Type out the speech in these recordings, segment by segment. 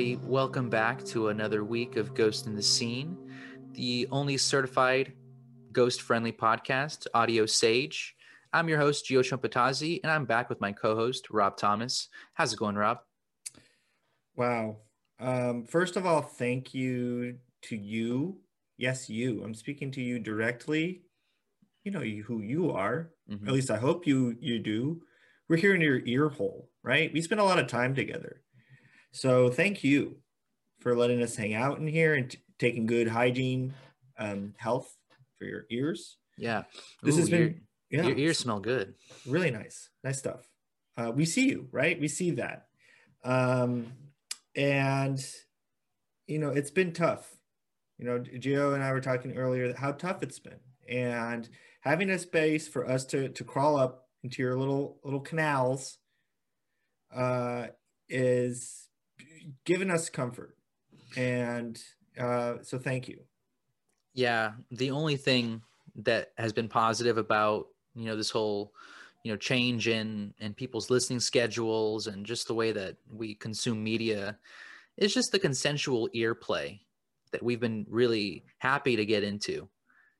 everybody, welcome back to another week of Ghost in the Scene, the only certified ghost friendly podcast, Audio Sage. I'm your host, Gio Chumpatazzi, and I'm back with my co host, Rob Thomas. How's it going, Rob? Wow. Um, first of all, thank you to you. Yes, you. I'm speaking to you directly. You know who you are. Mhm. At least I hope you you do. We're here in your ear hole, right? We spend a lot of time together. So thank you for letting us hang out in here and taking good hygiene, um, health for your ears. Yeah. This has your, been yeah, your ears smell good. really nice. Nice stuff. Uh, we see you right? We see that. Um, and you know it's been tough. You know gio and i were talking earlier how tough it's been. And having a space for us to to crawl up into your little little canals uh, is giving us comfort and uh, so thank you Yeah. The only thing that has been positive about, you know, this whole, you know, change in in people's listening schedules and just the way that we consume media is just the consensual ear play that we've been really happy to get into.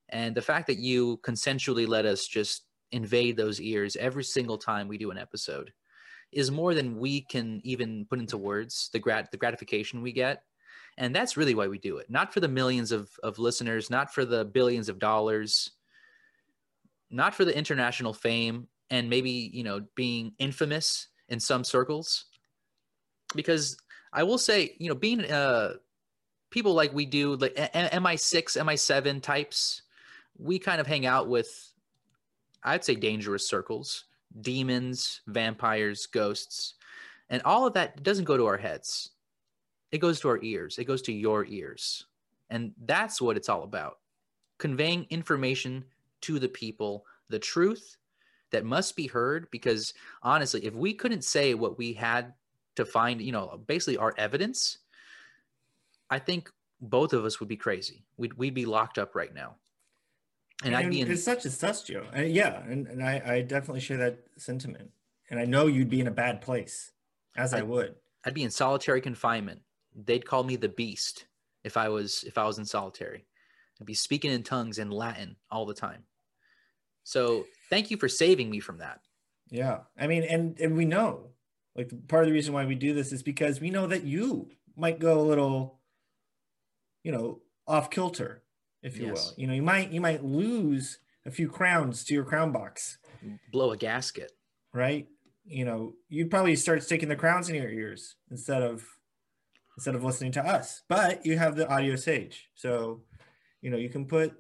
And the fact that you consensually let us just invade those ears every single time we do an episode is more than we can even put into words the grat the gratification we get. And that's really why we do it. Not for the millions of, of listeners not for the billions of dollars not for the international fame and maybe you know being infamous in some circles. Because i will say you know being uh people like we do like A- A- mi6 mi7 types we kind of hang out with i'd say dangerous circles demons vampires ghosts and all of that doesn't go to our heads. It goes to our ears. It goes to your ears. And that's what it's all about. Conveying information to the people the truth that must be heard because honestly if we couldn't say what we had to find you know basically our evidence i think both of us would be crazy. We'd, we'd be locked up right now and i'd be in it's such a Joe. Uh, yeah, and, and I, I definitely share that sentiment. And I know you'd be in a bad place, as I, I- would. I'd be in solitary confinement. They'd call me the beast if I was if I was in solitary. I'd be speaking in tongues in Latin all the time. So thank you for saving me from that. Yeah, I mean, and and we know, like part of the reason why we do this is because we know that you might go a little, you know, off kilter, if you Yes. will. You know, you might you might lose a few crowns to your crown box, Blow a gasket. right? You know, you'd probably start sticking the crowns in your ears instead of instead of listening to us. But you have the audio sage, so you know you can put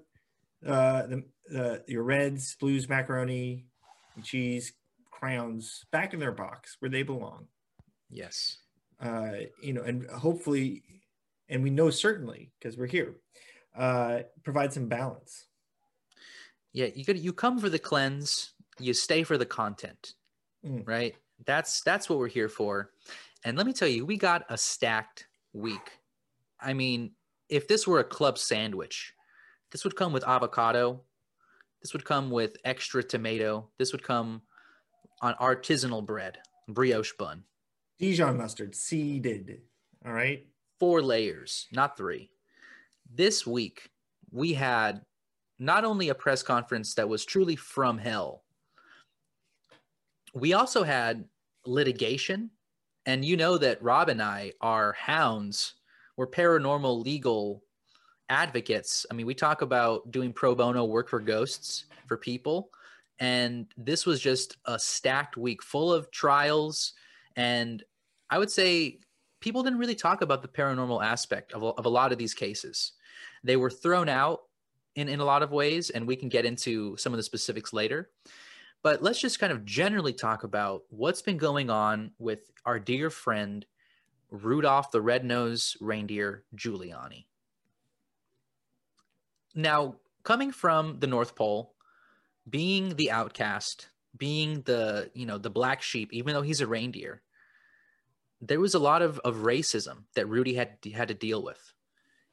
uh, the, the your reds, blues, macaroni, cheese crowns back in their box where they belong. Yes. Uh, you know, and hopefully, and we know certainly because we're here, uh, provide some balance. Yeah, you could you come for the cleanse, you stay for the content. Mm. Right? That's that's what we're here for. And let me tell you, we got a stacked week. I mean, if this were a club sandwich, this would come with avocado. This would come with extra tomato. This would come on artisanal bread, brioche bun. Dijon mustard, seeded. All right. four layers, not three. This week, we had not only a press conference that was truly from hell, we also had litigation. And you know that Rob and I are hounds, we're paranormal legal advocates. I mean, we talk about doing pro bono work for ghosts for people. And this was just a stacked week full of trials. And I would say people didn't really talk about the paranormal aspect of, of a lot of these cases. They were thrown out in, in a lot of ways, and we can get into some of the specifics later. But let's just kind of generally talk about what's been going on with our dear friend Rudolph the Red-Nosed Reindeer Giuliani. Now, coming from the North Pole, being the outcast, being the, you know, the black sheep, even though he's a reindeer, there was a lot of, of racism that Rudy had had to deal with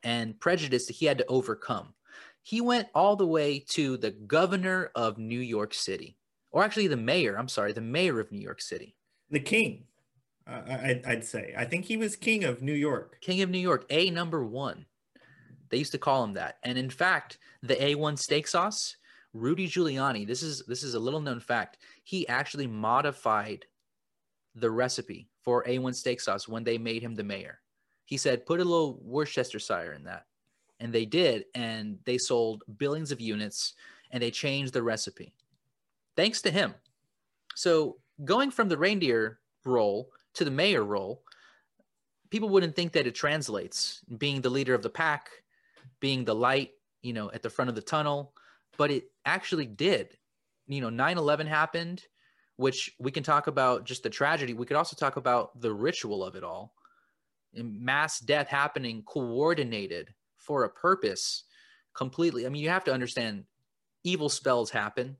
and prejudice that he had to overcome. He went all the way to the governor of New York City, or actually the mayor, I'm sorry, the mayor of New York City. The king. Uh, I, I'd say. I think he was king of New York. King of New York, A number one. They used to call him that. And in fact, the A1 steak sauce, Rudy Giuliani, this is this is a little known fact. He actually modified the recipe for A1 steak sauce when they made him the mayor. He said, put a little Worcestershire in that. And they did, and they sold billions of units and they changed the recipe. Thanks to him. So going from the reindeer role to the mayor role, people wouldn't think that it translates being the leader of the pack, being the light, you know, at the front of the tunnel, but it actually did. You know, 9 11 happened, which we can talk about just the tragedy. We could also talk about the ritual of it all. And mass death happening coordinated for a purpose completely. I mean, you have to understand evil spells happen.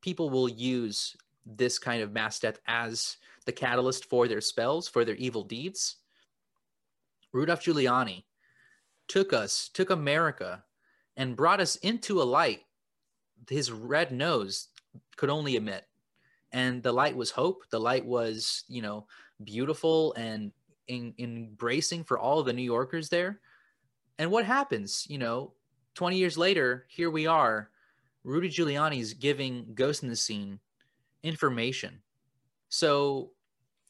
People will use this kind of mass death as the catalyst for their spells, for their evil deeds. Rudolph Giuliani took us, took America, and brought us into a light his red nose could only emit. And the light was hope. The light was, you know, beautiful and in, embracing for all the New Yorkers there. And what happens? You know, 20 years later, here we are. Rudy Giuliani's giving Ghost in the Scene information. So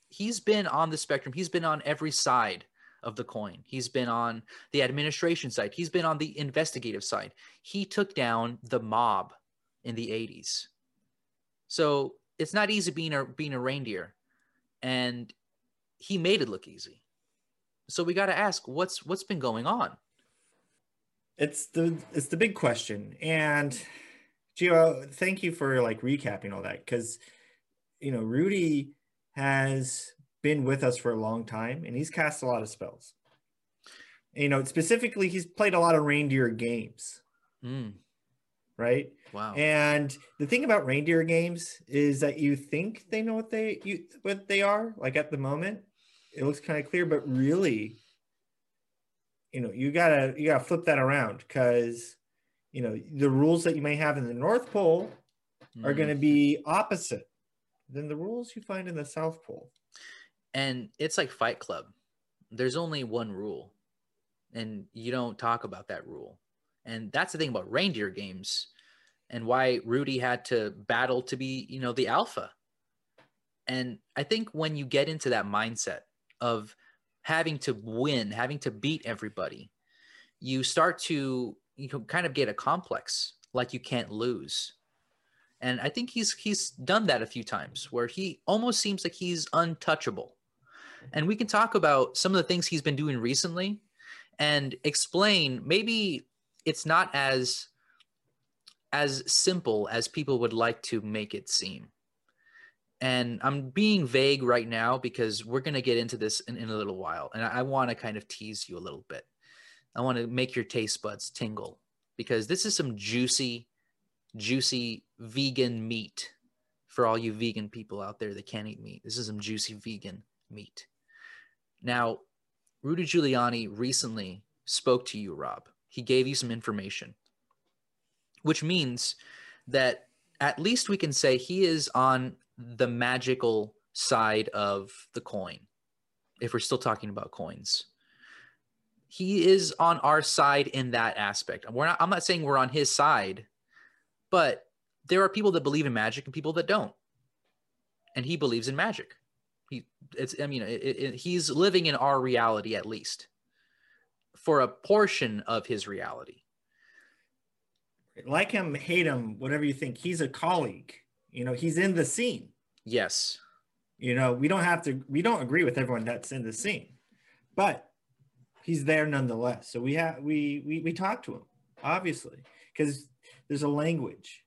he's been on the spectrum. He's been on every side of the coin. He's been on the administration side. He's been on the investigative side. He took down the mob in the 80s. So it's not easy being a being a reindeer. And he made it look easy. So we got to ask what's what's been going on? It's the it's the big question. And Gio, thank you for like recapping all that cuz you know, Rudy has been with us for a long time and he's cast a lot of spells. You know, specifically, he's played a lot of reindeer games. Mm. Right. Wow. And the thing about reindeer games is that you think they know what they you what they are. Like at the moment, it looks kind of clear, but really, you know, you gotta you gotta flip that around because you know the rules that you may have in the North Pole mm. are going to be opposite than the rules you find in the South Pole. And it's like Fight Club. There's only one rule, and you don't talk about that rule. And that's the thing about reindeer games and why Rudy had to battle to be, you know, the alpha. And I think when you get into that mindset of having to win, having to beat everybody, you start to you know, kind of get a complex like you can't lose and I think he's he's done that a few times where he almost seems like he's untouchable. And we can talk about some of the things he's been doing recently and explain maybe it's not as as simple as people would like to make it seem. And I'm being vague right now because we're going to get into this in, in a little while. And I, I want to kind of tease you a little bit. I want to make your taste buds tingle because this is some juicy juicy vegan meat for all you vegan people out there that can't eat meat. This is some juicy vegan meat. Now, Rudy Giuliani recently spoke to you, Rob. He gave you some information, which means that at least we can say he is on the magical side of the coin, if we're still talking about coins. He is on our side in that aspect. We're not, I'm not saying we're on his side but there are people that believe in magic and people that don't. And he believes in magic. He, it's, I mean, it, it, he's living in our reality at least for a portion of his reality. Like him, hate him, whatever you think, he's a colleague. You know, he's in the scene. Yes. You know, we don't have to, we don't agree with everyone that's in the scene, but he's there nonetheless. So we have, we, we, we talk to him, obviously, because there's a language.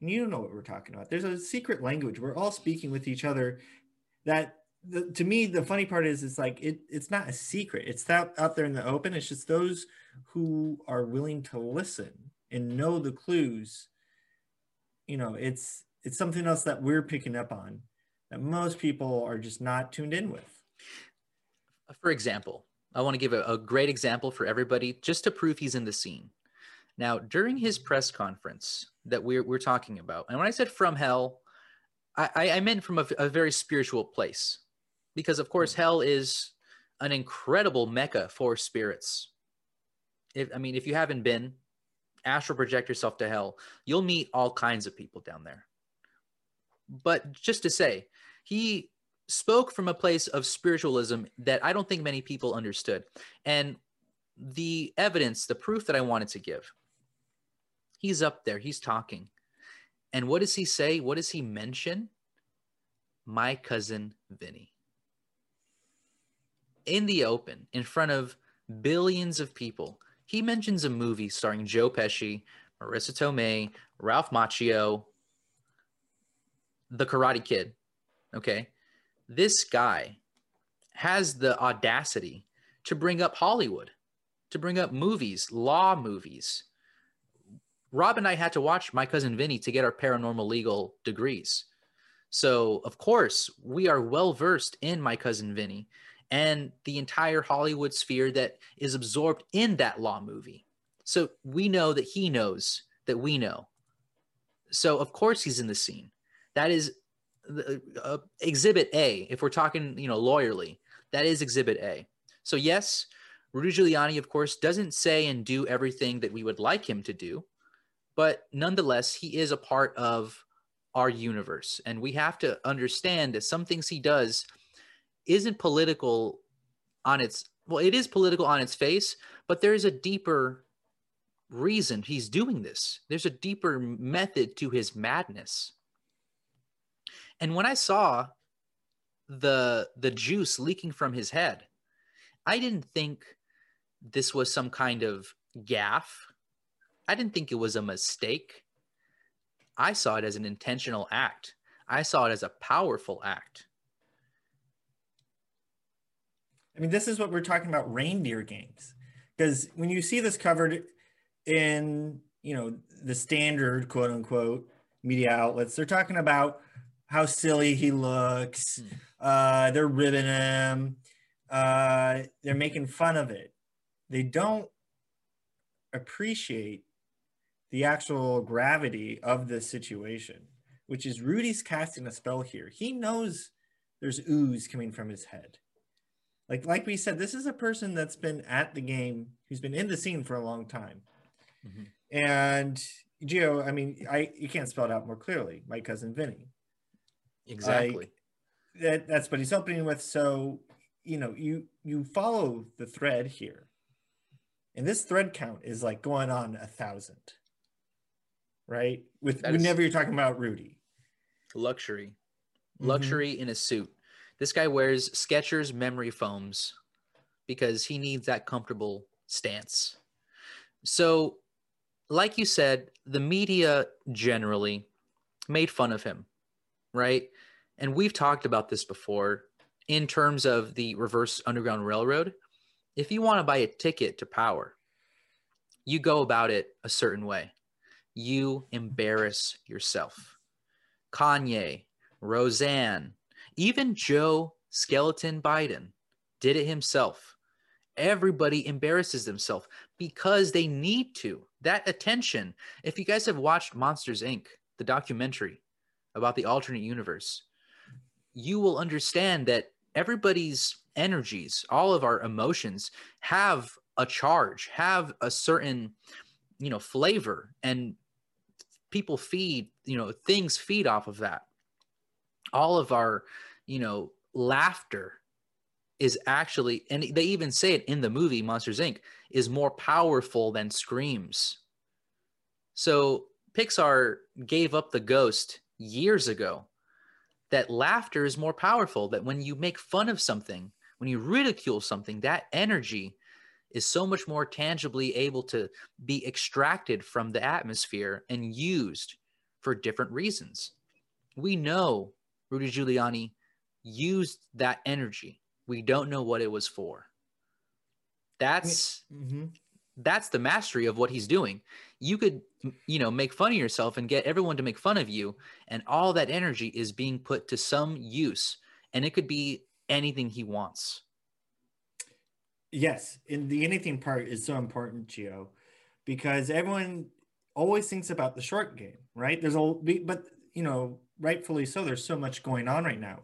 And you don't know what we're talking about. There's a secret language. We're all speaking with each other. That the, to me, the funny part is, it's like it, it's not a secret. It's that out there in the open. It's just those who are willing to listen and know the clues. You know, it's it's something else that we're picking up on that most people are just not tuned in with. For example, I want to give a, a great example for everybody just to prove he's in the scene. Now, during his press conference that we're, we're talking about, and when I said from hell, I, I meant from a, a very spiritual place. Because of course hmm. hell is an incredible mecca for spirits. If I mean, if you haven't been, astral project yourself to hell. You'll meet all kinds of people down there. But just to say, he spoke from a place of spiritualism that I don't think many people understood. And the evidence, the proof that I wanted to give, he's up there, he's talking. And what does he say? What does he mention? My cousin Vinny. In the open, in front of billions of people, he mentions a movie starring Joe Pesci, Marisa Tomei, Ralph Macchio, The Karate Kid. Okay. This guy has the audacity to bring up Hollywood, to bring up movies, law movies. Rob and I had to watch My Cousin Vinny to get our paranormal legal degrees. So, of course, we are well versed in My Cousin Vinny and the entire Hollywood sphere that is absorbed in that law movie. So, we know that he knows that we know. So, of course, he's in the scene. That is uh, exhibit A, if we're talking, you know, lawyerly, that is exhibit A. So yes, Rudy Giuliani, of course, doesn't say and do everything that we would like him to do, but nonetheless, he is a part of our universe. And we have to understand that some things he does isn't political on its well, it is political on its face, but there is a deeper reason he's doing this. There's a deeper method to his madness. And when I saw the the juice leaking from his head, I didn't think this was some kind of gaffe. I didn't think it was a mistake. I saw it as an intentional act. I saw it as a powerful act. I mean, this is what we're talking about reindeer games. Because when you see this covered in, you know, the standard quote unquote media outlets, they're talking about how silly he looks. Hmm. Uh, they're ribbing him. Uh, they're making fun of it. They don't appreciate the actual gravity of the situation, which is Rudy's casting a spell here. He knows there's ooze coming from his head. Like like we said, this is a person that's been at the game, who's been in the scene for a long time. Mm-hmm. And Gio, I mean, I you can't spell it out more clearly. My cousin Vinny. Exactly. Like, that that's what he's opening with. So you know, you you follow the thread here, and this thread count is like going on a thousand, right? With whenever you're talking about Rudy, luxury, mm-hmm. luxury mm-hmm. in a suit. This guy wears Skechers memory foams because he needs that comfortable stance. So, like you said, the media generally made fun of him, right? and we've talked about this before in terms of the reverse underground railroad if you want to buy a ticket to power you go about it a certain way you embarrass yourself kanye roseanne even joe skeleton biden did it himself. Everybody embarrasses themselves because they need to. That attention. If you guys have watched monsters inc. the documentary about the alternate universe you will understand that everybody's energies, all of our emotions have a charge, have a certain, you know, flavor and people feed, you know, things feed off of that. All of our, you know, laughter is actually and they even say it in the movie Monsters Inc is more powerful than screams. So Pixar gave up the ghost years ago that laughter is more powerful, that when you make fun of something, when you ridicule something, that energy is so much more tangibly able to be extracted from the atmosphere and used for different reasons. We know Rudy Giuliani used that energy. We don't know what it was for. That's mm-hmm. that's the mastery of what he's doing you could you know make fun of yourself and get everyone to make fun of you and all that energy is being put to some use and it could be anything he wants yes and the anything part is so important gio because everyone always thinks about the short game right there's a but you know rightfully so there's so much going on right now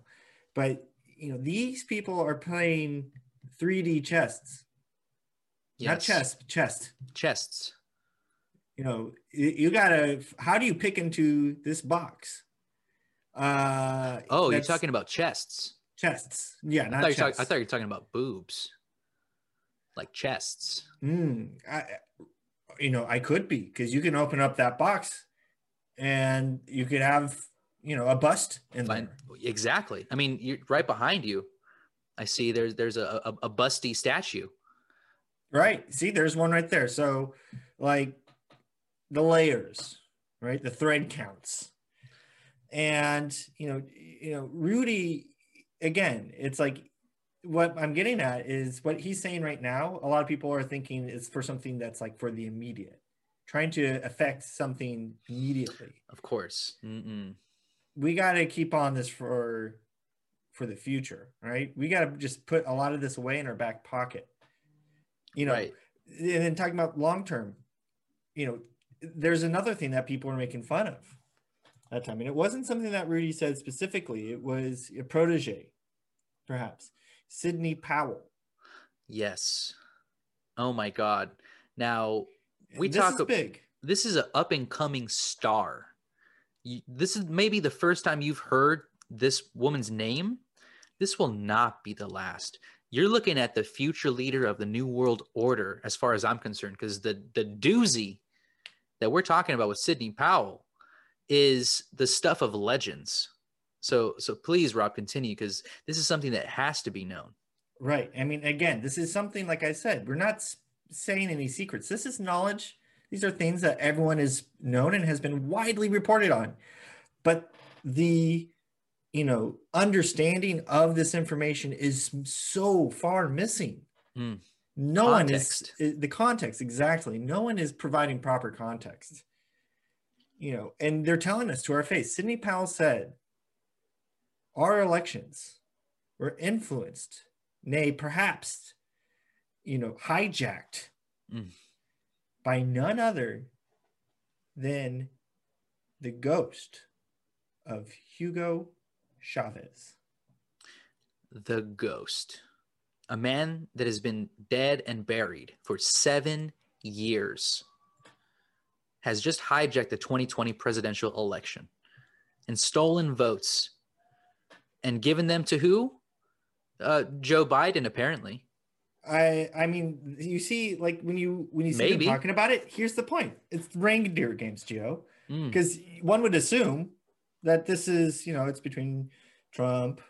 but you know, these people are playing 3D chests. Not Yes. chess, chest. Chests. You know, you, gotta. How do you pick into this box? Uh, Oh, you're talking about chests. chests. Yeah, I not thought, you're talk- I thought you were talking about boobs. Like chests. Mm, I, you know, I could be because you can open up that box, and you could have, you know, a bust in there. Exactly. I mean, you're right behind you. I see there's there's a, a, a busty statue. Right. See, there's one right there. So, like the layers, right? The thread counts. And, you know, you know, Rudy again, it's like what I'm getting at is what he's saying right now. A lot of people are thinking it's for something that's like for the immediate, trying to affect something immediately. Of course. Mm-mm. We got to keep on this for for the future, right? We got to just put a lot of this away in our back pocket. You know, right. and then talking about long term, you know, there's another thing that people are making fun of that time. And it wasn't something that Rudy said specifically, it was a protege, perhaps. Sidney Powell. Yes. Oh my God. Now We this talk is big. this is an up and coming star. You, this is maybe the first time you've heard this woman's name. This will not be the last. You're looking at the future leader of the new world order, as far as I'm concerned, because the the doozy that we're talking about with Sidney Powell is the stuff of legends. So so please, Rob, continue because this is something that has to be known. Right. I mean, again, this is something, like I said, we're not saying any secrets. This is knowledge. These are things that everyone has known and has been widely reported on. But the, you know, understanding of this information is so far missing. Hmm. No Context. one is, the context, exactly. No one is providing proper context. You know, and they're telling us to our face. Sidney Powell said, our elections were influenced, nay, perhaps, you know, hijacked Mm. By none other than the ghost of Hugo Chavez. the ghost, a man that has been dead and buried for seven years, has just hijacked the 2020 presidential election and stolen votes and given them to who? Uh, Joe Biden, apparently. I I mean, you see, like when you when you see talking about it, here's the point: it's reindeer games. Mm, because one would assume that this is you know it's between Trump,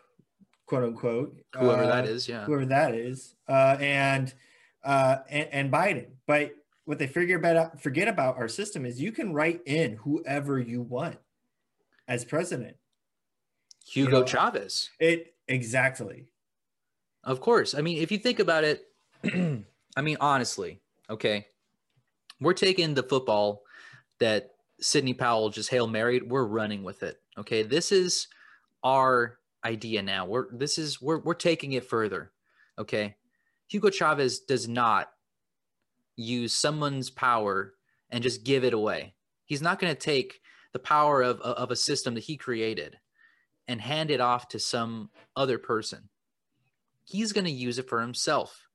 quote unquote, whoever uh, that is, yeah. whoever that is, uh, and, uh, and and Biden. But what they figure about forget about our system is you can write in whoever you want as president. Hugo know, Chavez. It exactly. Of course. I mean, if you think about it, I mean, honestly, okay, we're taking the football that Sidney Powell just hail married. We're running with it. Okay, this is our idea now. We're this is we're we're taking it further. Okay, Hugo Chavez does not use someone's power and just give it away. He's not going to take the power of of a system that he created and hand it off to some other person he's going to use it for himself.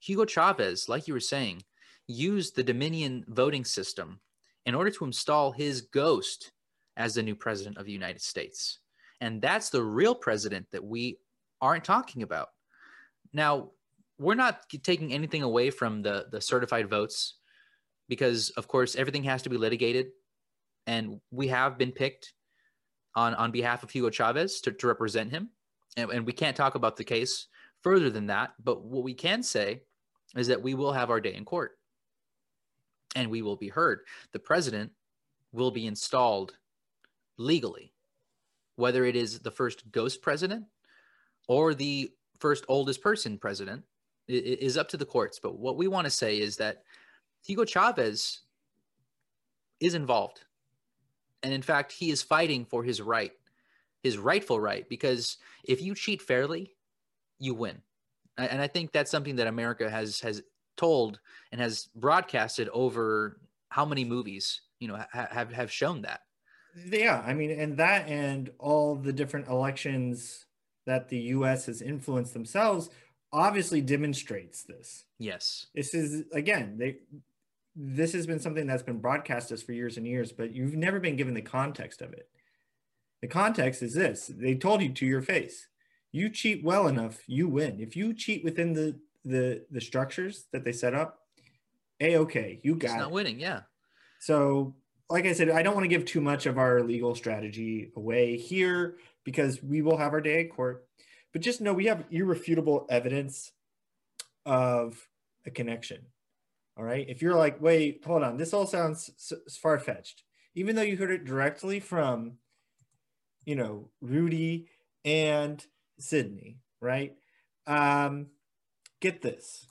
Hugo Chavez, like you were saying, used the Dominion voting system in order to install his ghost as the new president of the United States. And that's the real president that we aren't talking about. Now, we're not taking anything away from the, the certified votes because, of course, everything has to be litigated. And we have been picked on, on behalf of Hugo Chavez to, to represent him. And, and we can't talk about the case further than that. But what we can say is that we will have our day in court and we will be heard. The president will be installed legally, whether it is the first ghost president or the first oldest person president is up to the courts. But what we want to say is that Hugo Chavez is involved. And in fact, he is fighting for his right, his rightful right, because if you cheat fairly, you win. And I think that's something that America has has told and has broadcasted over how many movies, you know, ha- have have shown that. Yeah, I mean, and that and all the different elections that the US has influenced themselves obviously demonstrates this. Yes. This is again, they this has been something that's been broadcast us for years and years, but you've never been given the context of it. The context is this they told you to your face you cheat well enough, you win. If you cheat within the the the structures that they set up, a okay, you got It's not it. winning. Yeah. So, like I said, I don't want to give too much of our legal strategy away here because we will have our day at court. But just know we have irrefutable evidence of a connection. All right. If you're like, wait, hold on, this all sounds far fetched, even though you heard it directly from, you know, Rudy and Sidney, right? Um, get this.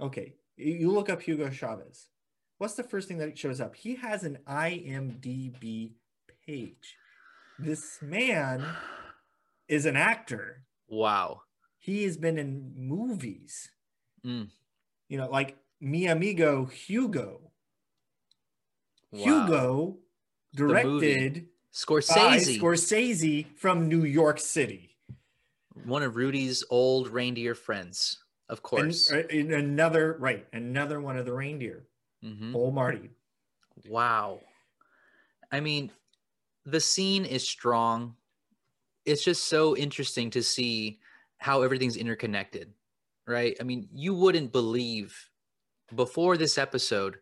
Okay. You look up Hugo Chavez. What's the first thing that shows up? He has an IMDb page. This man is an actor. Wow. He has been in movies. Mm. You know, like Mi Amigo Hugo. Wow. Hugo directed Scorsese, Scorsese from New York City. One of Rudy's old reindeer friends, of And, course. uh, and another, right, another one of the reindeer, Mhm. old Marty. Wow. I mean, the scene is strong. It's just so interesting to see how everything's interconnected, right? I mean, you wouldn't believe before this episode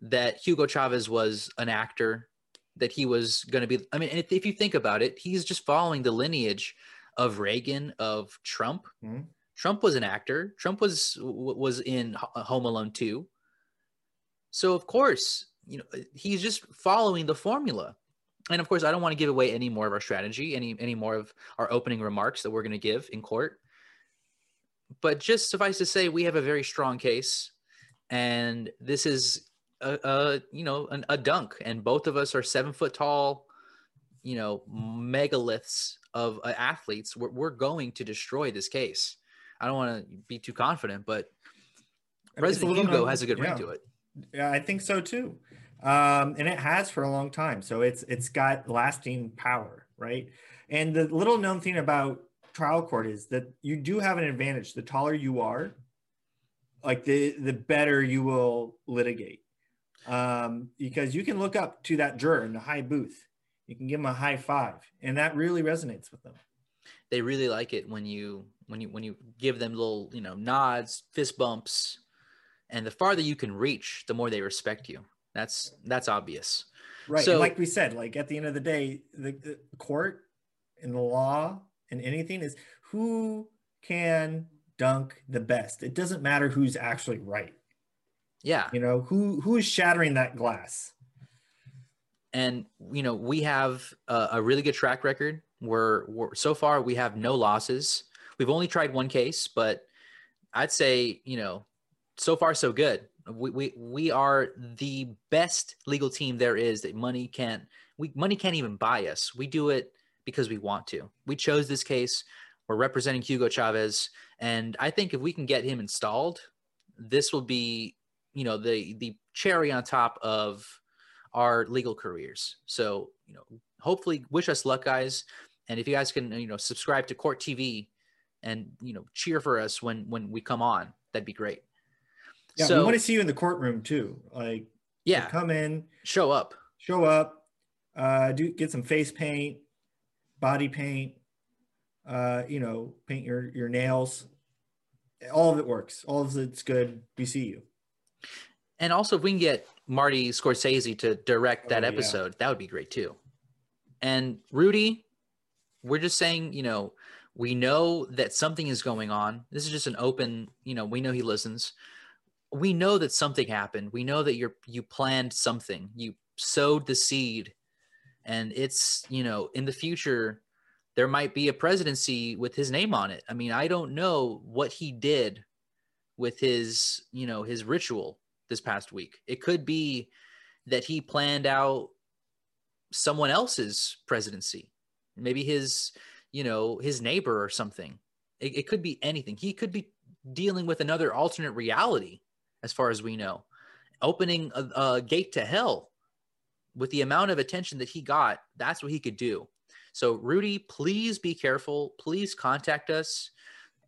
that Hugo Chavez was an actor, that he was going to be. I mean, if, if you think about it, he's just following the lineage of Reagan, of Trump. Mhm. Trump was an actor. Trump was was in Home Alone 2. So of course, you know, he's just following the formula. And of course, I don't want to give away any more of our strategy, any any more of our opening remarks that we're going to give in court. But just suffice to say, we have a very strong case, and this is a, a you know an, a dunk, and both of us are seven foot tall, you know, megaliths of uh, athletes. We're, we're going to destroy this case. I don't want to be too confident, but I mean, President Hugo has a good yeah. ring to it. Yeah, I think so too. Um, and it has for a long time. So it's it's got lasting power, right? And the little known thing about trial court is that you do have an advantage. The taller you are, like the the better you will litigate. Um, because you can look up to that juror in the high booth. You can give them a high five, and that really resonates with them. They really like it when you when you when you give them little you know nods, fist bumps, and the farther you can reach, the more they respect you. That's that's obvious. Right. So- and like we said, like at the end of the day, the, the court and the law and anything is who can dunk the best. It doesn't matter who's actually right. Yeah, You know, who who is shattering that glass. And you know we have a, a really good track record. We're, we're so far we have no losses. We've only tried one case, but I'd say you know so far so good. We we we are the best legal team there is. That money can't we money can't even buy us. We do it because we want to. We chose this case. We're representing Hugo Chavez, and I think if we can get him installed, this will be you know the the cherry on top of our legal careers. So, you know, hopefully wish us luck guys. And if you guys can, you know, subscribe to Court TV and, you know, cheer for us when when we come on, that'd be great. Yeah, so we want to see you in the courtroom too. Like yeah, come in, show up. show up, uh, do get some face paint, body paint, uh, you know, paint your your nails. All of it works. All of it's good. We see you. And also if we can get Marty Scorsese to direct that Oh, yeah. episode, that would be great too. And Rudy, we're just saying, you know, we know that something is going on. This is just an open, you know, we know he listens. We know that something happened. We know that you're you planned something. You sowed the seed and it's, you know, in the future there might be a presidency with his name on it. I mean, I don't know what he did with his, you know, his ritual this past week. It could be that he planned out someone else's presidency, maybe his, you know, his neighbor or something. It, it could be anything. He could be dealing with another alternate reality, as far as we know, opening a, a gate to hell with the amount of attention that he got. That's what he could do. So, Rudy, please be careful. Please contact us.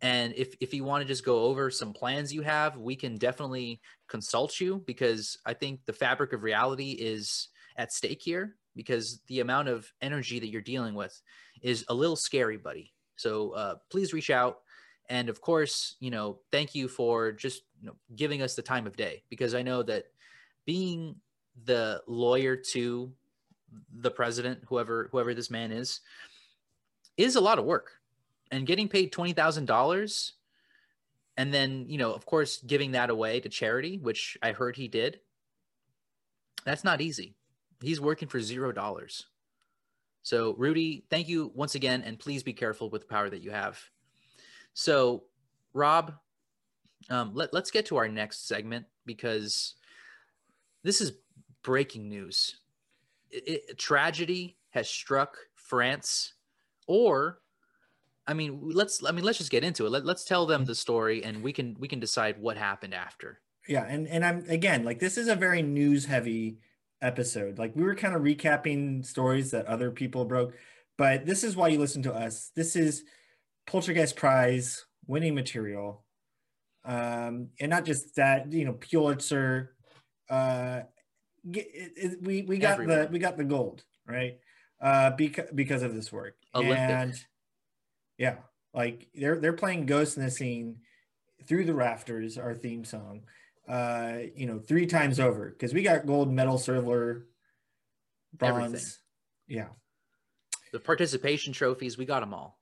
And if, if you want to just go over some plans you have, we can definitely consult you because I think the fabric of reality is at stake here because the amount of energy that you're dealing with is a little scary, buddy. So uh, please reach out. And of course, you know, thank you for just you know, giving us the time of day because I know that being the lawyer to the president, whoever whoever this man is, is a lot of work. And getting paid twenty thousand dollars, and then you know, of course, giving that away to charity, which I heard he did. That's not easy. He's working for zero dollars. So, Rudy, thank you once again, and please be careful with the power that you have. So, Rob, um, let, let's get to our next segment because this is breaking news. It, it, tragedy has struck France, or I mean, let's I mean, let's just get into it. Let, let's tell them the story, and we can we can decide what happened after. Yeah, and and I'm again like this is a very news heavy episode. Like we were kind of recapping stories that other people broke, but this is why you listen to us. This is Poltergeist Prize winning material, um, and not just that. You know, Pulitzer. Uh, it, it, we we got Everywhere. the we got the gold right uh because because of this work Olympic. and yeah like they're they're playing ghost in the scene through the rafters our theme song uh, you know, three times over because we got gold medal, silver, bronze. Everything. Yeah. The participation trophies, we got them all.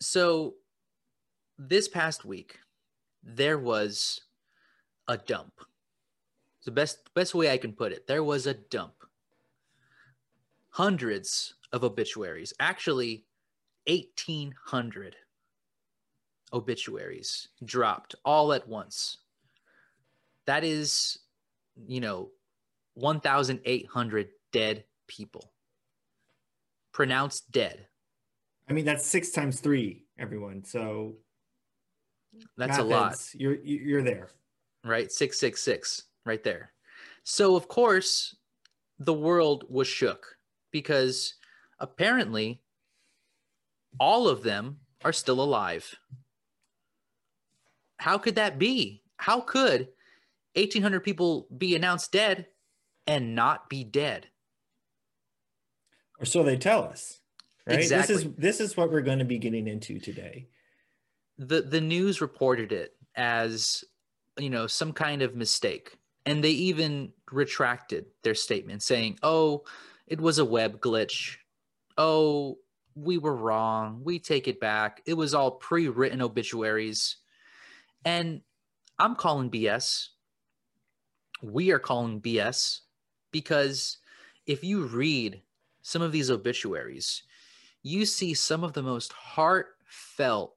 So this past week, there was a dump. It's the best best way I can put it. There was a dump. Hundreds of obituaries. Actually, 1800 obituaries dropped all at once that is, you know, 1,800 dead people pronounced dead. I mean, that's six times three, everyone. So that's a lot. You're you're there, right? Six six six, right there. So of course, the world was shook because apparently all of them are still alive. How could that be? How could 1,800 people be announced dead and not be dead. Or so they tell us. Right? Exactly. This is this is what we're going to be getting into today. The the news reported it as you know some kind of mistake and they even retracted their statement saying, "Oh, it was a web glitch. Oh, we were wrong. We take it back. It was all pre-written obituaries." And I'm calling BS we are calling BS because if you read some of these obituaries, you see some of the most heartfelt,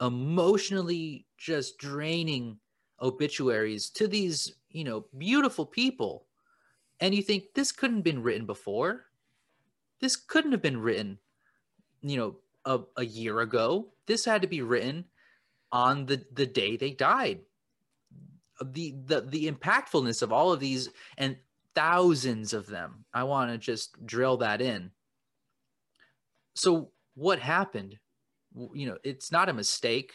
emotionally just draining obituaries to these, you know, beautiful people. And you think this couldn't have been written before. This couldn't have been written, you know, a, a year ago. This had to be written on the, the day they died the the the impactfulness of all of these and thousands of them. I want to just drill that in. So what happened? You know, it's not a mistake.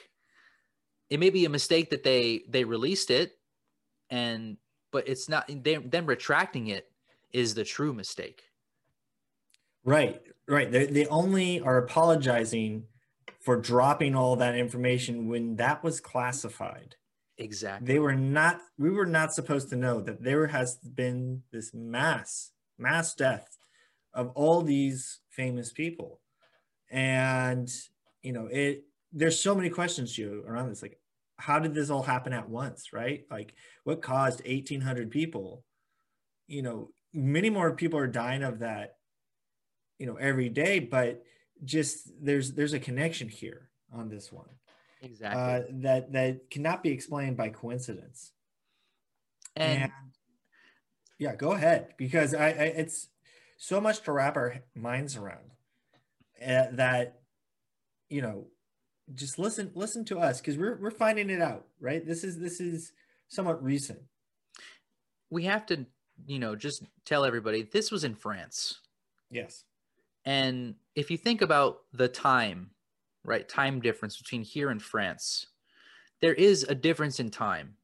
It may be a mistake that they they released it, and but it's not they, them retracting it is the true mistake. Right, right. They they only are apologizing for dropping all that information when that was classified. Exactly. They were not, we were not supposed to know that there has been this mass, mass death of all these famous people. And, you know, it, there's so many questions, you around this. Like, how did this all happen at once, right? Like, what caused 1,800 people? You know, many more people are dying of that, you know, every day, but just there's there's a connection here on this one exactly. uh, that that cannot be explained by coincidence. And, and yeah go ahead because I, I, it's so much to wrap our minds around uh, that you know just listen listen to us because we're, we're finding it out right? This is this is somewhat recent. We have to you know just tell everybody this was in france. Yes And if you think about the time, right, time difference between here and France, there is a difference in time,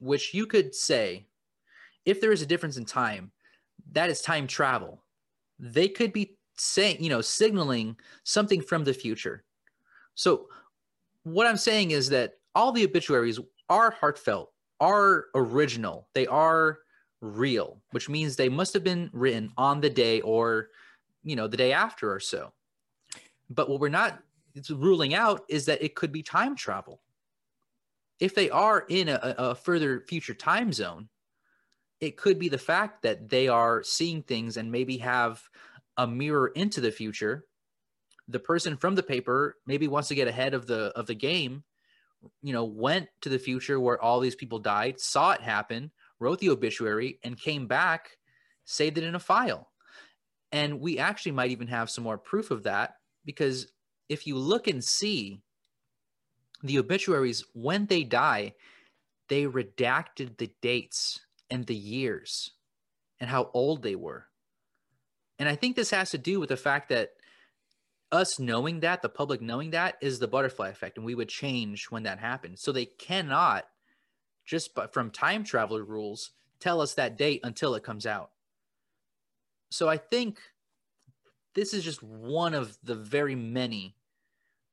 which you could say, if there is a difference in time, that is time travel. They could be saying, you know, signaling something from the future. So, what I'm saying is that all the obituaries are heartfelt, are original, they are real, which means they must have been written on the day or, you know, the day after or so. But what we're not ruling out is that it could be time travel. If they are in a, a further future time zone, it could be the fact that they are seeing things and maybe have a mirror into the future the person from the paper maybe wants to get ahead of the of the game you know went to the future where all these people died saw it happen wrote the obituary and came back saved it in a file and we actually might even have some more proof of that because if you look and see the obituaries when they die they redacted the dates and the years and how old they were and I think this has to do with the fact that us knowing that, the public knowing that, is the butterfly effect, and we would change when that happens. So they cannot, just from time traveler rules, tell us that date until it comes out. So I think this is just one of the very many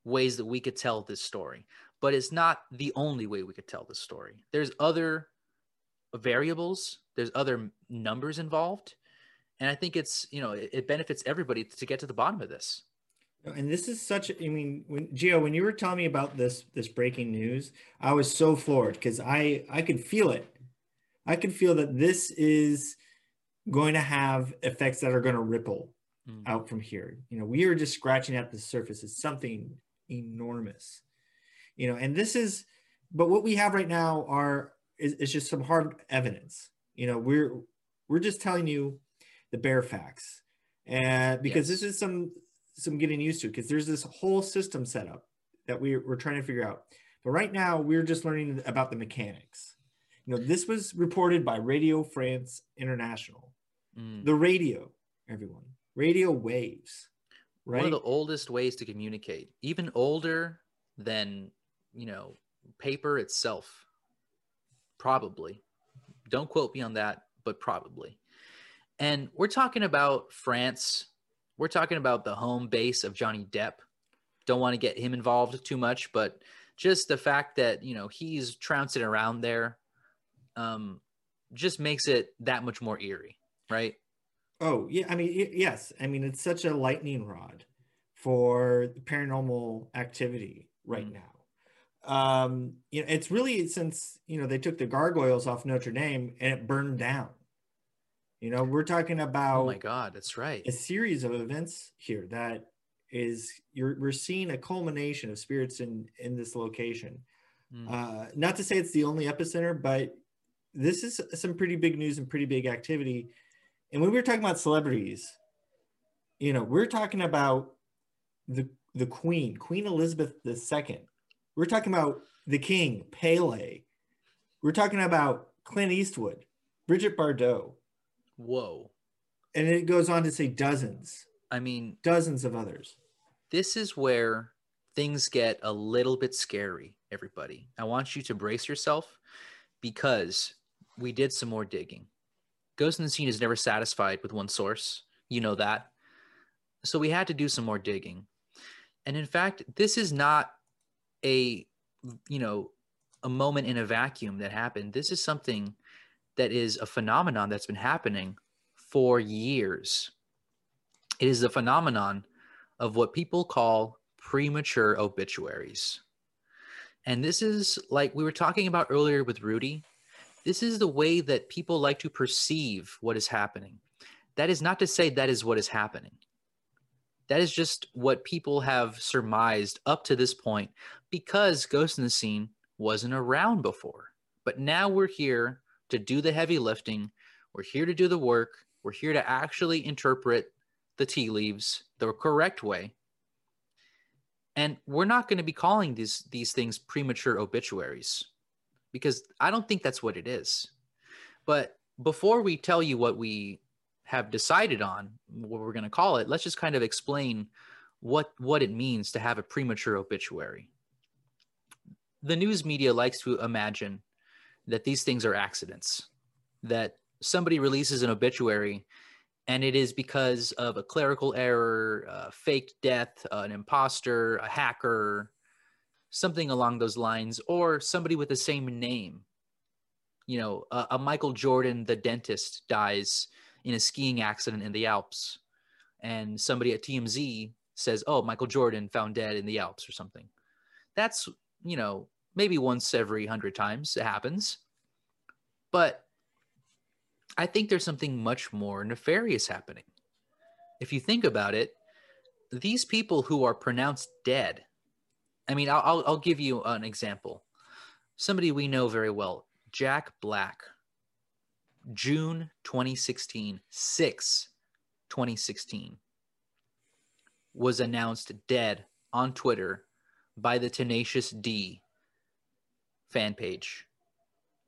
ways that we could tell this story, but it's not the only way we could tell this story. There's other variables, there's other numbers involved and I think it's you know it, it benefits everybody to get to the bottom of this. And this is such. I mean, when Gio, when you were telling me about this this breaking news, I was so floored because I I could feel it. I could feel that this is going to have effects that are going to ripple mm. out from here. You know, we are just scratching at the surface. It's something enormous. You know, and this is, but what we have right now are is, is just some hard evidence. You know, we're we're just telling you the bare facts and because yes. this is some some getting used to because there's this whole system set up that we, we're trying to figure out but right now we're just learning about the mechanics you know this was reported by radio france international mm. the radio everyone radio waves right one of the oldest ways to communicate even older than you know paper itself probably don't quote me on that but probably and we're talking about France. We're talking about the home base of Johnny Depp. Don't want to get him involved too much, but just the fact that, you know, he's trouncing around there um, just makes it that much more eerie, right? Oh, yeah. I mean, yes. I mean, it's such a lightning rod for paranormal activity right mm. now um you know it's really since you know they took the gargoyles off notre dame and it burned down you know, we're talking about Oh my god, that's right. A series of events here that is you're we're seeing a culmination of spirits in in this location. Mm. Uh not to say it's the only epicenter, but this is some pretty big news and pretty big activity. And when we were talking about celebrities, you know, we're talking about the the Queen, Queen Elizabeth II. We're talking about the King, Pele. We're talking about Clint Eastwood, Brigitte Bardot, Whoa. And it goes on to say dozens. I mean, dozens of others. This is where things get a little bit scary, everybody. I want you to brace yourself because we did some more digging. Ghost in the Scene is never satisfied with one source. You know that. So we had to do some more digging. And in fact, this is not a, you know, a moment in a vacuum that happened. This is something that is a phenomenon that's been happening for years. It is the phenomenon of what people call premature obituaries. And this is like we were talking about earlier with Rudy. This is the way that people like to perceive what is happening. That is not to say that is what is happening. That is just what people have surmised up to this point because Ghost in the Scene wasn't around before. But now we're here to do the heavy lifting. We're here to do the work. We're here to actually interpret the tea leaves the correct way. And we're not going to be calling these these things premature obituaries because I don't think that's what it is. But before we tell you what we have decided on what we're going to call it, let's just kind of explain what what it means to have a premature obituary. The news media likes to imagine that these things are accidents, that somebody releases an obituary and it is because of a clerical error, a fake death, an imposter, a hacker, something along those lines, or somebody with the same name. You know, a, a Michael Jordan, the dentist, dies in a skiing accident in the Alps, and somebody at TMZ says, "Oh, Michael Jordan found dead in the Alps" or something. That's you know maybe once every hundred times it happens, but I think there's something much more nefarious happening. If you think about it, these people who are pronounced dead, I mean, I'll, I'll, I'll give you an example. Somebody we know very well, Jack Black, June 2016, 6 2016, was announced dead on Twitter by the Tenacious D fan page.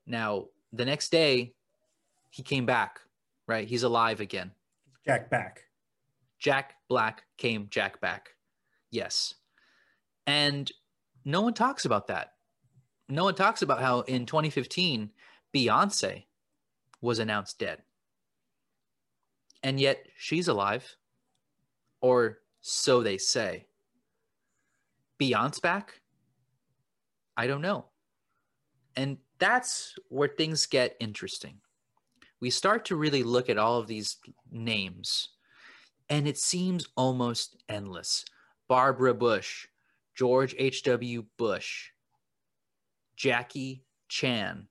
Now, the next day, he came back, right? He's alive again. Jack back. Jack Black came Jack back. Yes. And no one talks about that. No one talks about how in 2015, Beyonce was announced dead. And yet she's alive. Or so they say. Beyonce back? I don't know. And that's where things get interesting we start to really look at all of these names and it seems almost endless. Barbara Bush, George H.W. Bush, Jackie Chan,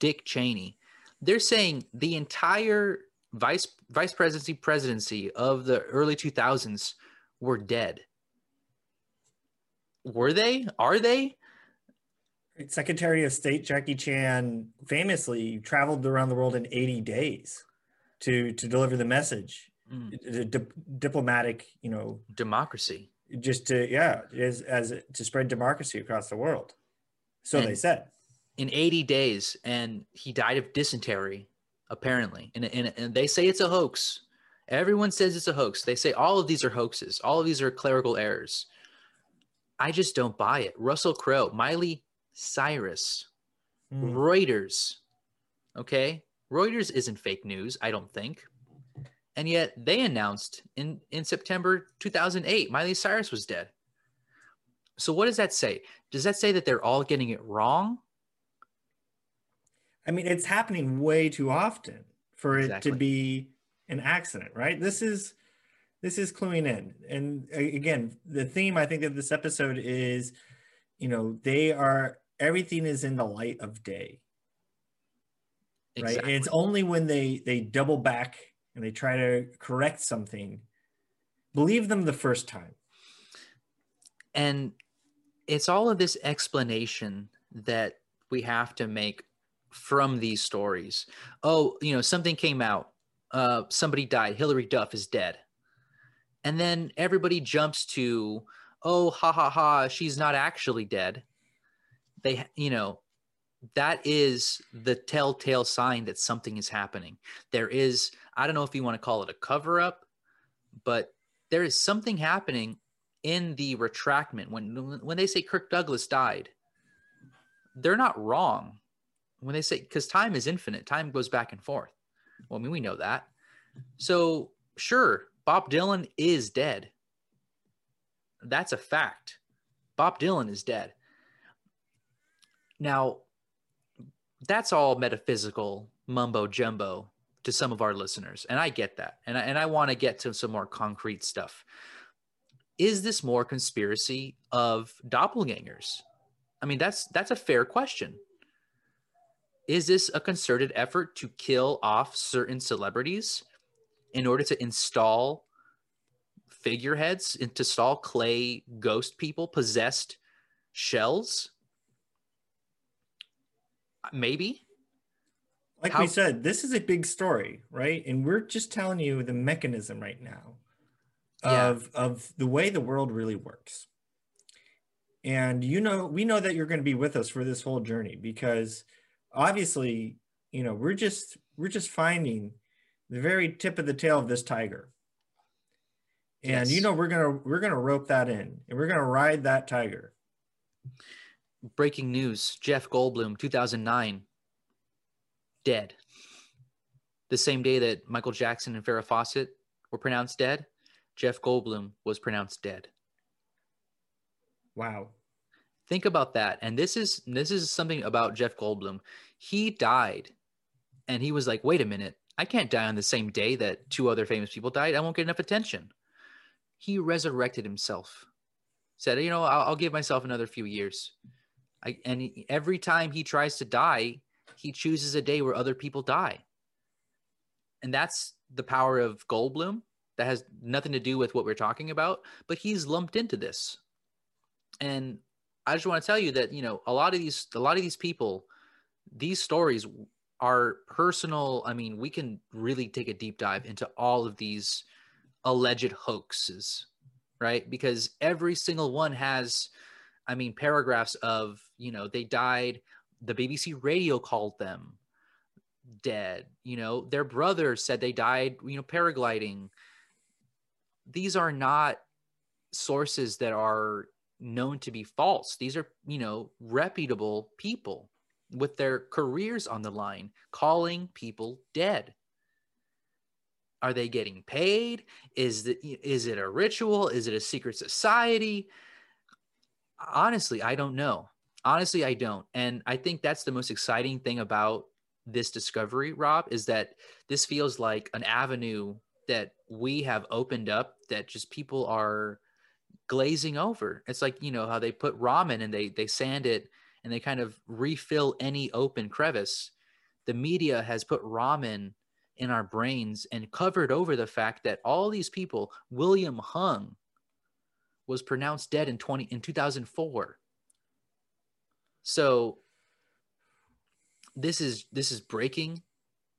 Dick Cheney. They're saying the entire vice vice presidency presidency of the early 2000s were dead. Were they? Are they? Secretary of State Jackie Chan famously traveled around the world in 80 days to to deliver the message. Mm. Di- diplomatic, you know, democracy. Just to yeah, as as to spread democracy across the world. So and they said. In 80 days, and he died of dysentery, apparently. And, and, and they say it's a hoax. Everyone says it's a hoax. They say all of these are hoaxes. All of these are clerical errors. I just don't buy it. Russell Crowe, Miley Cyrus, mm. Reuters. Okay. Reuters isn't fake news, I don't think. And yet they announced in, in September 2008, Miley Cyrus was dead. So what does that say? Does that say that they're all getting it wrong? I mean, it's happening way too often for exactly. it to be an accident, right? This is this is cluing in. And uh, again, the theme I think of this episode is, you know, they are everything is in the light of day right and it's only when they they double back and they try to correct something believe them the first time. And it's all of this explanation that we have to make from these stories. Oh you know something came out. Uh somebody died. Hilary duff is dead. And then everybody jumps to oh ha ha ha she's not actually dead. They you know that is the telltale sign that something is happening. There is i don't know if you want to call it a cover up but there is something happening in the retractment. When when they say kirk douglas died they're not wrong. When they say because time is infinite time goes back and forth. Well i mean we know that. So sure bob dylan is dead. That's a fact. Bob dylan is dead. Now, that's all metaphysical mumbo jumbo to some of our listeners, and I get that, and I, and I want to get to some more concrete stuff. Is this more conspiracy of doppelgangers? I mean, that's that's a fair question. Is this a concerted effort to kill off certain celebrities in order to install figureheads, to install clay ghost people, possessed shells? maybe like How- we said this is a big story right and we're just telling you the mechanism right now of yeah. of the way the world really works and you know we know that you're going to be with us for this whole journey because obviously you know we're just we're just finding the very tip of the tail of this tiger. And Yes. you know we're gonna we're gonna rope that in, and we're gonna ride that tiger. Breaking news Jeff Goldblum, 2009, dead. The same day that Michael Jackson and Farrah Fawcett were pronounced dead, Jeff Goldblum was pronounced dead. Wow. Think about that. And this is this is something about Jeff Goldblum. He died and he was like, "Wait a minute. I can't die on the same day that two other famous people died. I won't get enough attention." He resurrected himself. Said, "You know, I'll, I'll give myself another few years." I, and every time he tries to die, he chooses a day where other people die. And that's the power of Goldblum. That has nothing to do with what we're talking about, but he's lumped into this. And I just want to tell you that you know a lot of these a lot of these people, these stories are personal. I mean, we can really take a deep dive into all of these alleged hoaxes, right? Because every single one has, I mean, paragraphs of you know they died. The BBC radio called them dead. You know, their brother said they died. You know, paragliding. These are not sources that are known to be false. These are, you know, reputable people with their careers on the line calling people dead. Are they getting paid? Is the, is it a ritual? Is it a secret society? Honestly, I don't know. Honestly, I don't. And I think that's the most exciting thing about this discovery, Rob, is that this feels like an avenue that we have opened up that just people are glazing over. It's like, you know, how they put ramen and they they sand it and they kind of refill any open crevice. The media has put ramen in our brains and covered over the fact that all these people, William Hung was pronounced dead in 20 in 2004. So this is this is breaking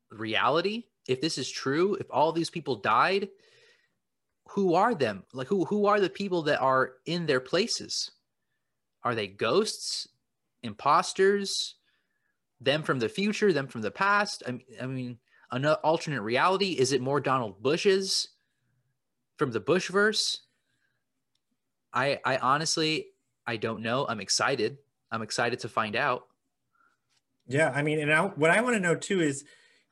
reality. If this is true, if all these people died, who are them? Like who who are the people that are in their places? Are they ghosts, imposters, them from the future, them from the past? I mean, I mean, an alternate reality. Is it more Donald Bush's from the Bushverse? I I honestly I don't know. I'm excited. I'm excited to find out. Yeah, I mean, and I, what I want to know too is,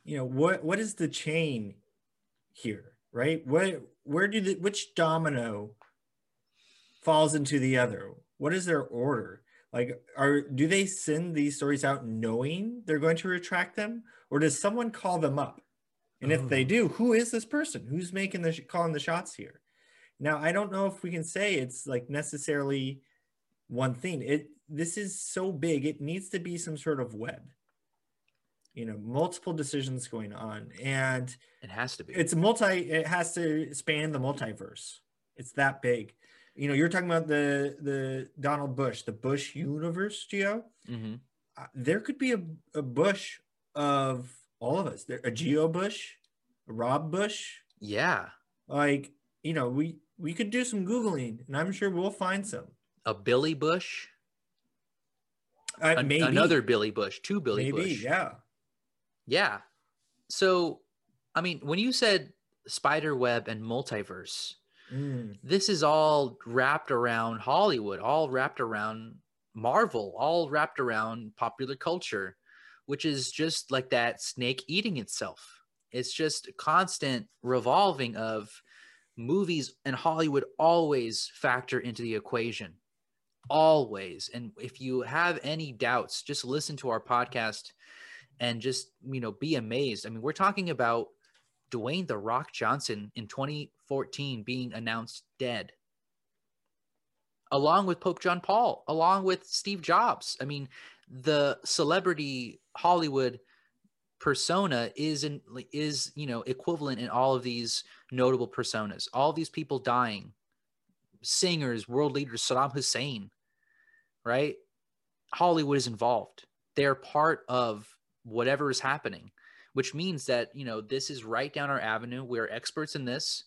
you know, what what is the chain here, right? What where do the which domino falls into the other? What is their order? Like, are do they send these stories out knowing they're going to retract them, or does someone call them up? And if they Oh. do, who is this person? Who's making the sh- calling the shots here? Now, I don't know if we can say it's like necessarily one thing. It this is so big, it needs to be some sort of web. You know, multiple decisions going on, and It has to be. it's multi. It has to span the multiverse. It's that big. You know, you're talking about the the Donald Bush, the Bush universe, Geo. hmm Uh, there could be a, a Bush of all of us. There, a Geo Bush, a Rob Bush. Yeah. Like, you know, we we could do some googling, and I'm sure we'll find some. A Billy Bush. Uh, An- maybe Another Billy Bush. Two Billy maybe, Bush. yeah. Yeah. So, I mean, when you said spider web and multiverse, Mm, this is all wrapped around Hollywood, all wrapped around Marvel, all wrapped around popular culture, which is just like that snake eating itself. It's just constant revolving of movies and Hollywood always factor into the equation. Always. And if you have any doubts, just listen to our podcast and just, you know, be amazed. I mean, we're talking about Dwayne the Rock Johnson in 2014 being announced dead, along with Pope John Paul, along with Steve Jobs. I mean, the celebrity Hollywood persona is in is you know equivalent in all of these notable personas. All these people dying, singers, world leaders, Saddam Hussein, right? Hollywood is involved. They're part of whatever is happening which means that you know this is right down our avenue we're experts in this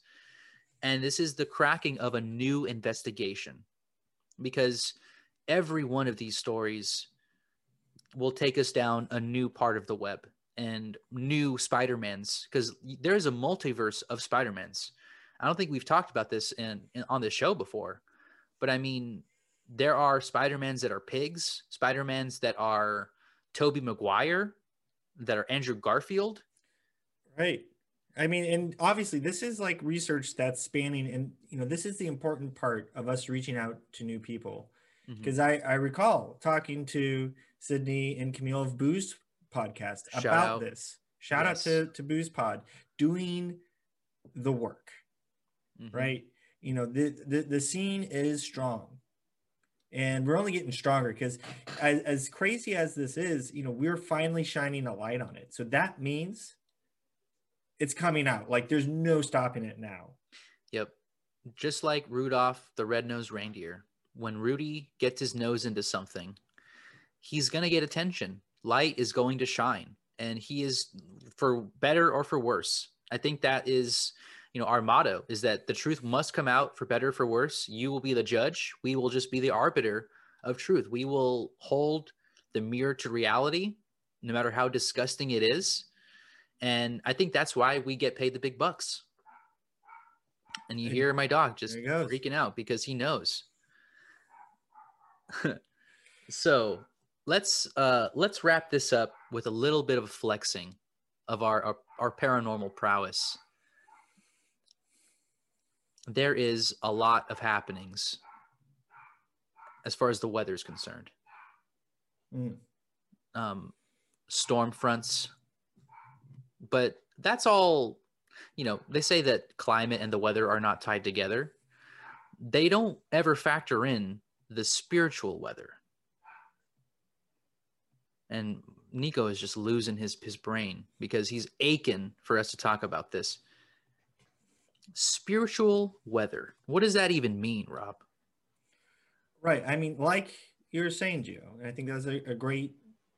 and this is the cracking of a new investigation because every one of these stories will take us down a new part of the web and new Spider-Mans because there is a multiverse of Spider-Mans. I don't think we've talked about this in, in on this show before, but I mean, there are Spider-Mans that are pigs, Spider-Mans that are Tobey Maguire, that are Andrew Garfield. Right. I mean, and obviously this is like research that's spanning, and you know, this is the important part of us reaching out to new people. Because mm-hmm. I, I recall talking to Sidney and Camille of Booze podcast Shout about out. this. Shout yes. out to, to Booze Pod doing the work. Mm-hmm. Right. You know, the, the the scene is strong. And we're only getting stronger because as, as crazy as this is, you know, we're finally shining a light on it. So that means it's coming out. Like there's no stopping it now. Yep. Just like Rudolph the red-nosed reindeer, when Rudy gets his nose into something, he's going to get attention. Light is going to shine and he is for better or for worse. I think that is, you know, our motto is that the truth must come out for better or for worse. You will be the judge. We will just be the arbiter of truth. We will hold the mirror to reality no matter how disgusting it is and I think that's why we get paid the big bucks. And you hear my dog just freaking out because he knows. so let's uh let's wrap this up with a little bit of flexing of our, our, our paranormal prowess. There is a lot of happenings as far as the weather is concerned. Mm. Um, storm fronts, but that's all you know they say that climate and the weather are not tied together they don't ever factor in the spiritual weather and nico is just losing his his brain because he's aching for us to talk about this spiritual weather what does that even mean rob right i mean like you were saying Gio, i think that's a, a great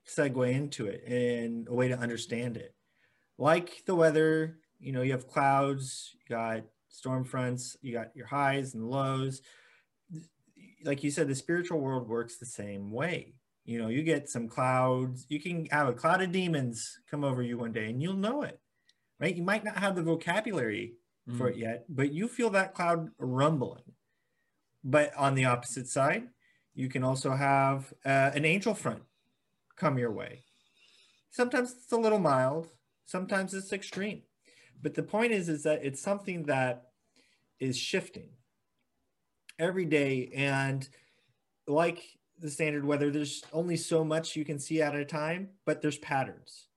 segue into it and a way to understand it like the weather, you know, you have clouds, you got storm fronts, you got your highs and lows. Like you said, the spiritual world works the same way. You know, you get some clouds, you can have a cloud of demons come over you one day and you'll know it, right? You might not have the vocabulary mm. for it yet, but you feel that cloud rumbling. But on the opposite side, you can also have uh, an angel front come your way. Sometimes it's a little mild, sometimes it's extreme but the point is is that it's something that is shifting every day and like the standard weather there's only so much you can see at a time but there's patterns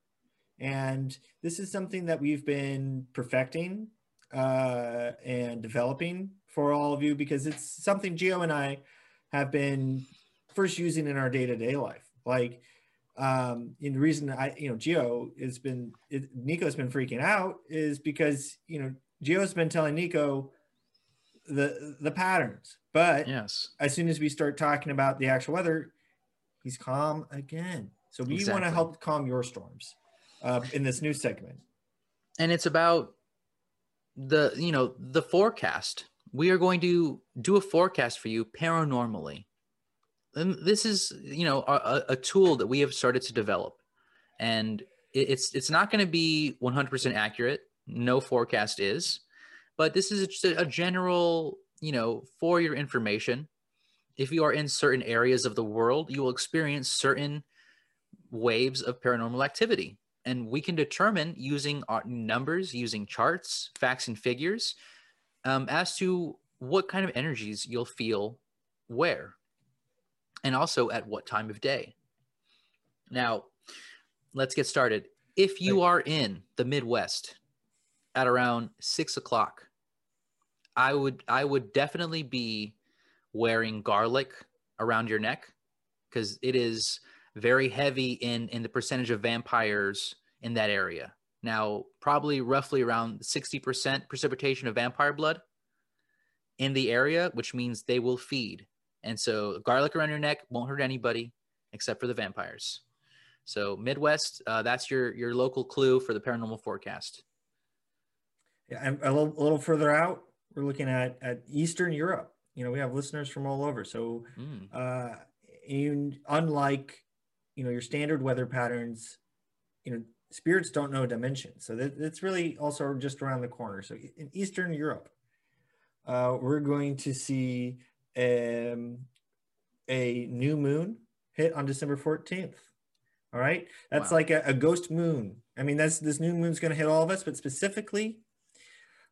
and this is something that we've been perfecting uh, and developing for all of you because it's something Gio and I have been first using in our day-to-day life. Like um and the reason i you know gio has been it, nico's been freaking out is because you know gio's been telling nico the the patterns. But yes. as soon as we start talking about the actual weather he's calm again. So we exactly. want to help calm your storms uh, in this new segment. And it's about the you know the forecast. We are going to do a forecast for you paranormally. And this is you know a, a tool that we have started to develop. And it's it's not going to be 100% accurate. No forecast is. But this is just a, a general you know for your information. If you are in certain areas of the world you will experience certain waves of paranormal activity and we can determine using our numbers using charts facts and figures um, as to what kind of energies you'll feel where and also at what time of day. Now, let's get started. If you are in the Midwest at around six o'clock, I would I would definitely be wearing garlic around your neck because it is very heavy in in the percentage of vampires in that area. Now, probably roughly around 60% precipitation of vampire blood in the area, which means they will feed and so garlic around your neck won't hurt anybody except for the vampires. So Midwest, uh, that's your your local clue for the paranormal forecast. Yeah, and a little, a little further out, we're looking at at Eastern Europe. You know, we have listeners from all over. So, mm. uh, in, unlike you know your standard weather patterns, you know spirits don't know dimension. So that, that's really also just around the corner. So in Eastern Europe, uh, we're going to see um, a new moon hit on December 14th. All right. That's wow. like a, a, ghost moon. I mean, that's this new moon's going to hit all of us, but specifically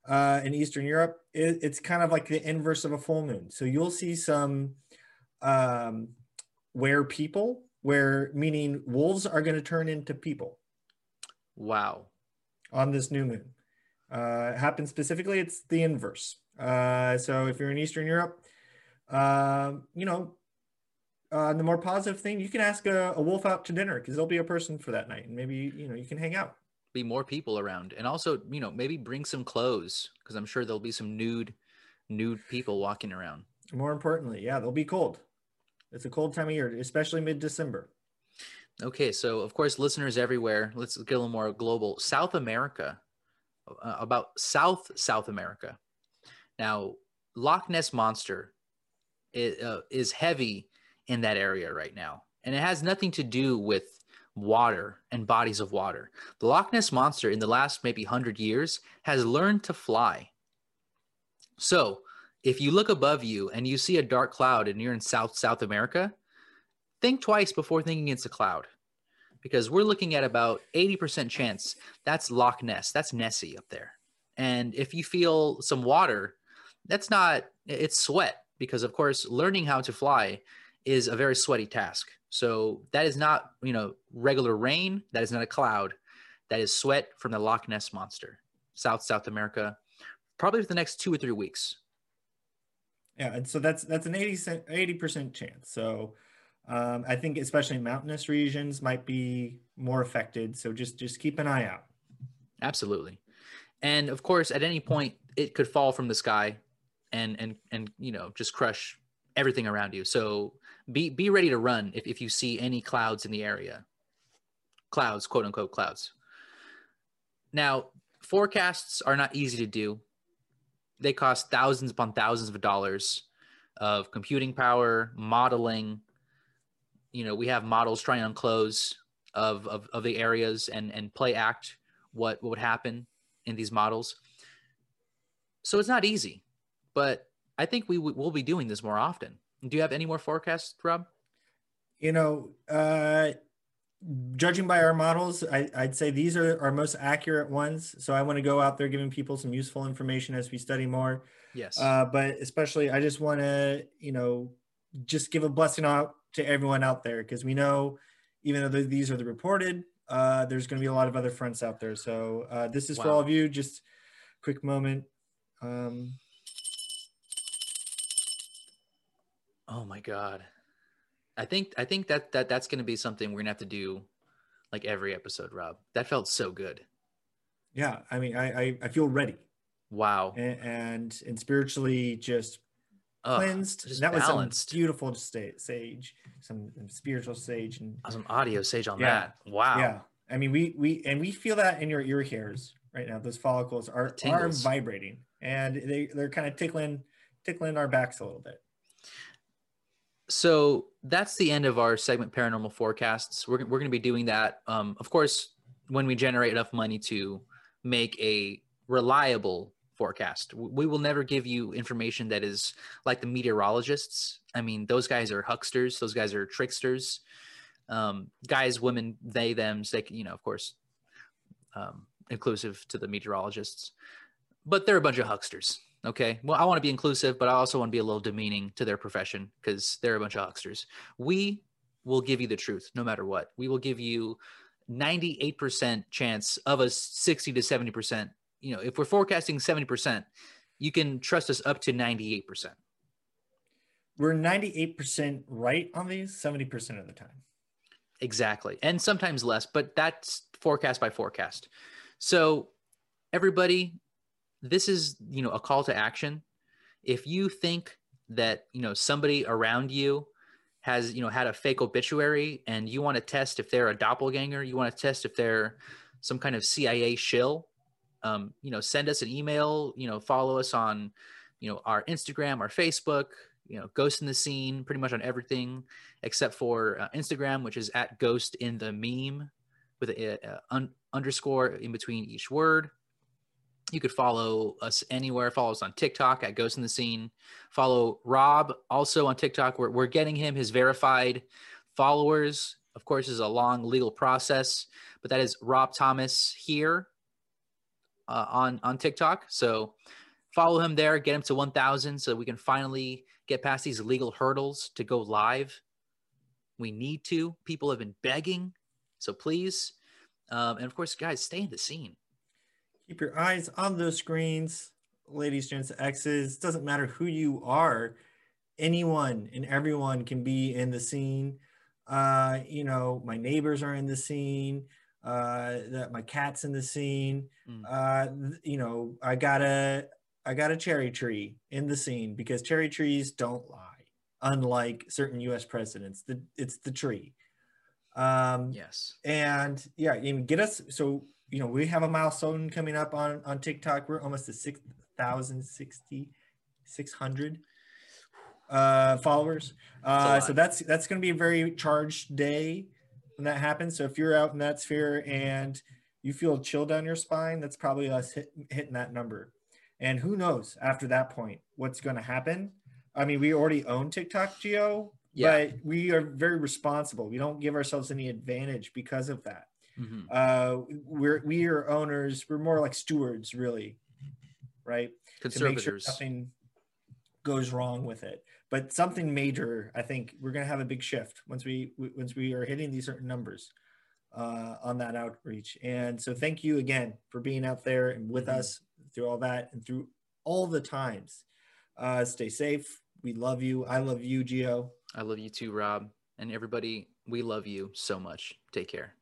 uh, in Eastern Europe, it, it's kind of like the inverse of a full moon. So you'll see some um, where people, where meaning wolves are going to turn into people. Wow. On this new moon. Uh, happens specifically, it's the inverse. Uh, so if you're in Eastern Europe, uh, you know, uh, the more positive thing, you can ask a, a wolf out to dinner because there'll be a person for that night, and maybe you know you can hang out. Be more people around, and also you know maybe bring some clothes because I'm sure there'll be some nude, nude people walking around. More importantly, yeah, they'll be cold. It's a cold time of year, especially mid December. Okay, so of course, listeners everywhere, let's get a little more global. South America, uh, about South South America. Now, Loch Ness monster is, uh, is heavy in that area right now, and it has nothing to do with water and bodies of water. The Loch Ness monster in the last maybe hundred years has learned to fly. So, if you look above you and you see a dark cloud and you're in South South America, think twice before thinking it's a cloud because we're looking at about 80% chance that's Loch Ness, that's Nessie up there. And if you feel some water, that's not it's sweat because of course learning how to fly is a very sweaty task. So that is not, you know, regular rain, that is not a cloud. That is sweat from the Loch Ness monster. South South America probably for the next 2 or 3 weeks. Yeah, and so that's that's an 80 percent chance. So um, I think especially mountainous regions might be more affected. So just just keep an eye out. Absolutely, and of course, at any point it could fall from the sky, and and and you know just crush everything around you. So be be ready to run if if you see any clouds in the area. Clouds, quote unquote clouds. Now, forecasts are not easy to do. They cost thousands upon thousands of dollars of computing power, modeling, you know we have models trying on clothes of, of, of the areas and and play act what, what would happen in these models. So it's not easy but i think we w- will be doing this more often. Do you have any more forecasts rob? You know uh judging by our models I, i'd say these are our most accurate ones. So i want to go out there giving people some useful information as we study more. Yes. Uh, but especially i just want to you know just give a blessing out to everyone out there because we know even though these are the reported uh, there's going to be a lot of other fronts out there. So uh, this is wow. for all of you. Just quick moment. Um, oh my god i think i think that that that's going to be something we're going to have to do like every episode rob that felt so good yeah i mean i i, I feel ready wow and, and and spiritually just cleansed. Just that balanced. was some beautiful sage, some spiritual sage, and oh, some audio sage on yeah, that. Wow. Yeah. I mean, we we and we feel that in your ear hairs right now. Those follicles are are vibrating, and they they're kind of tickling tickling our backs a little bit. So that's the end of our segment paranormal forecasts. We're we're going to be doing that, um, of course, when we generate enough money to make a reliable forecast. We will never give you information that is like the meteorologists. I mean, those guys are hucksters. Those guys are tricksters. Um, guys, women, they, them. They, you know, of course, um, inclusive to the meteorologists, but they're a bunch of hucksters. Okay. Well, I want to be inclusive, but I also want to be a little demeaning to their profession because they're a bunch of hucksters. We will give you the truth no matter what. We will give you 98% chance of a 60 to 70% you know, if we're forecasting 70%, you can trust us up to 98%. We're 98% right on these 70% of the time. Exactly. And sometimes less, but that's forecast by forecast. So everybody, this is, you know, a call to action. If you think that, you know, somebody around you has, you know, had a fake obituary and you want to test if they're a doppelganger, you want to test if they're some kind of CIA shill, um, you know, send us an email, you know, follow us on, you know, our Instagram, our Facebook, you know, Ghost in the Scene, pretty much on everything except for uh, Instagram, which is at Ghost in the Meme. with a, a un, underscore in between each word. You could follow us anywhere. Follow us on TikTok at Ghost in the Scene. Follow Rob also on TikTok. We're, we're getting him his verified followers. Of course, is a long legal process, but that is Rob Thomas here uh, on on TikTok. So follow him there. Get him to 1,000 so we can finally get past these legal hurdles to go live. We need to. People have been begging, so please. Um, and of course, guys, stay in the scene keep your eyes on those screens, ladies, gents, exes. Doesn't matter who you are, anyone and everyone can be in the scene. Uh, you know, my neighbors are in the scene. Uh, that my cat's in the scene. Mm. Uh, you know, I got a I got a cherry tree in the scene because cherry trees don't lie. Unlike certain U.S. presidents, the it's the tree. Um, yes. And yeah, you know, get us so you know, we have a milestone coming up on on TikTok. We're almost at 6,060, 600 uh, followers. Uh, so that's that's going to be a very charged day when that happens. So if you're out in that sphere and you feel chill down your spine, that's probably us hit, hitting that number. And who knows after that point what's going to happen? I mean, we already own TikTok Geo, yeah. but we are very responsible. We don't give ourselves any advantage because of that. Mm-hmm. Uh, we're we are owners. We're more like stewards, really, right? Conservators. To make sure nothing goes wrong with it. But something major, I think we're going to have a big shift once we once we are hitting these certain numbers uh, on that outreach. And so, thank you again for being out there and with mm-hmm. us through all that and through all the times. Uh, stay safe. We love you. I love you, Geo. I love you too, Rob. And everybody, we love you so much. Take care.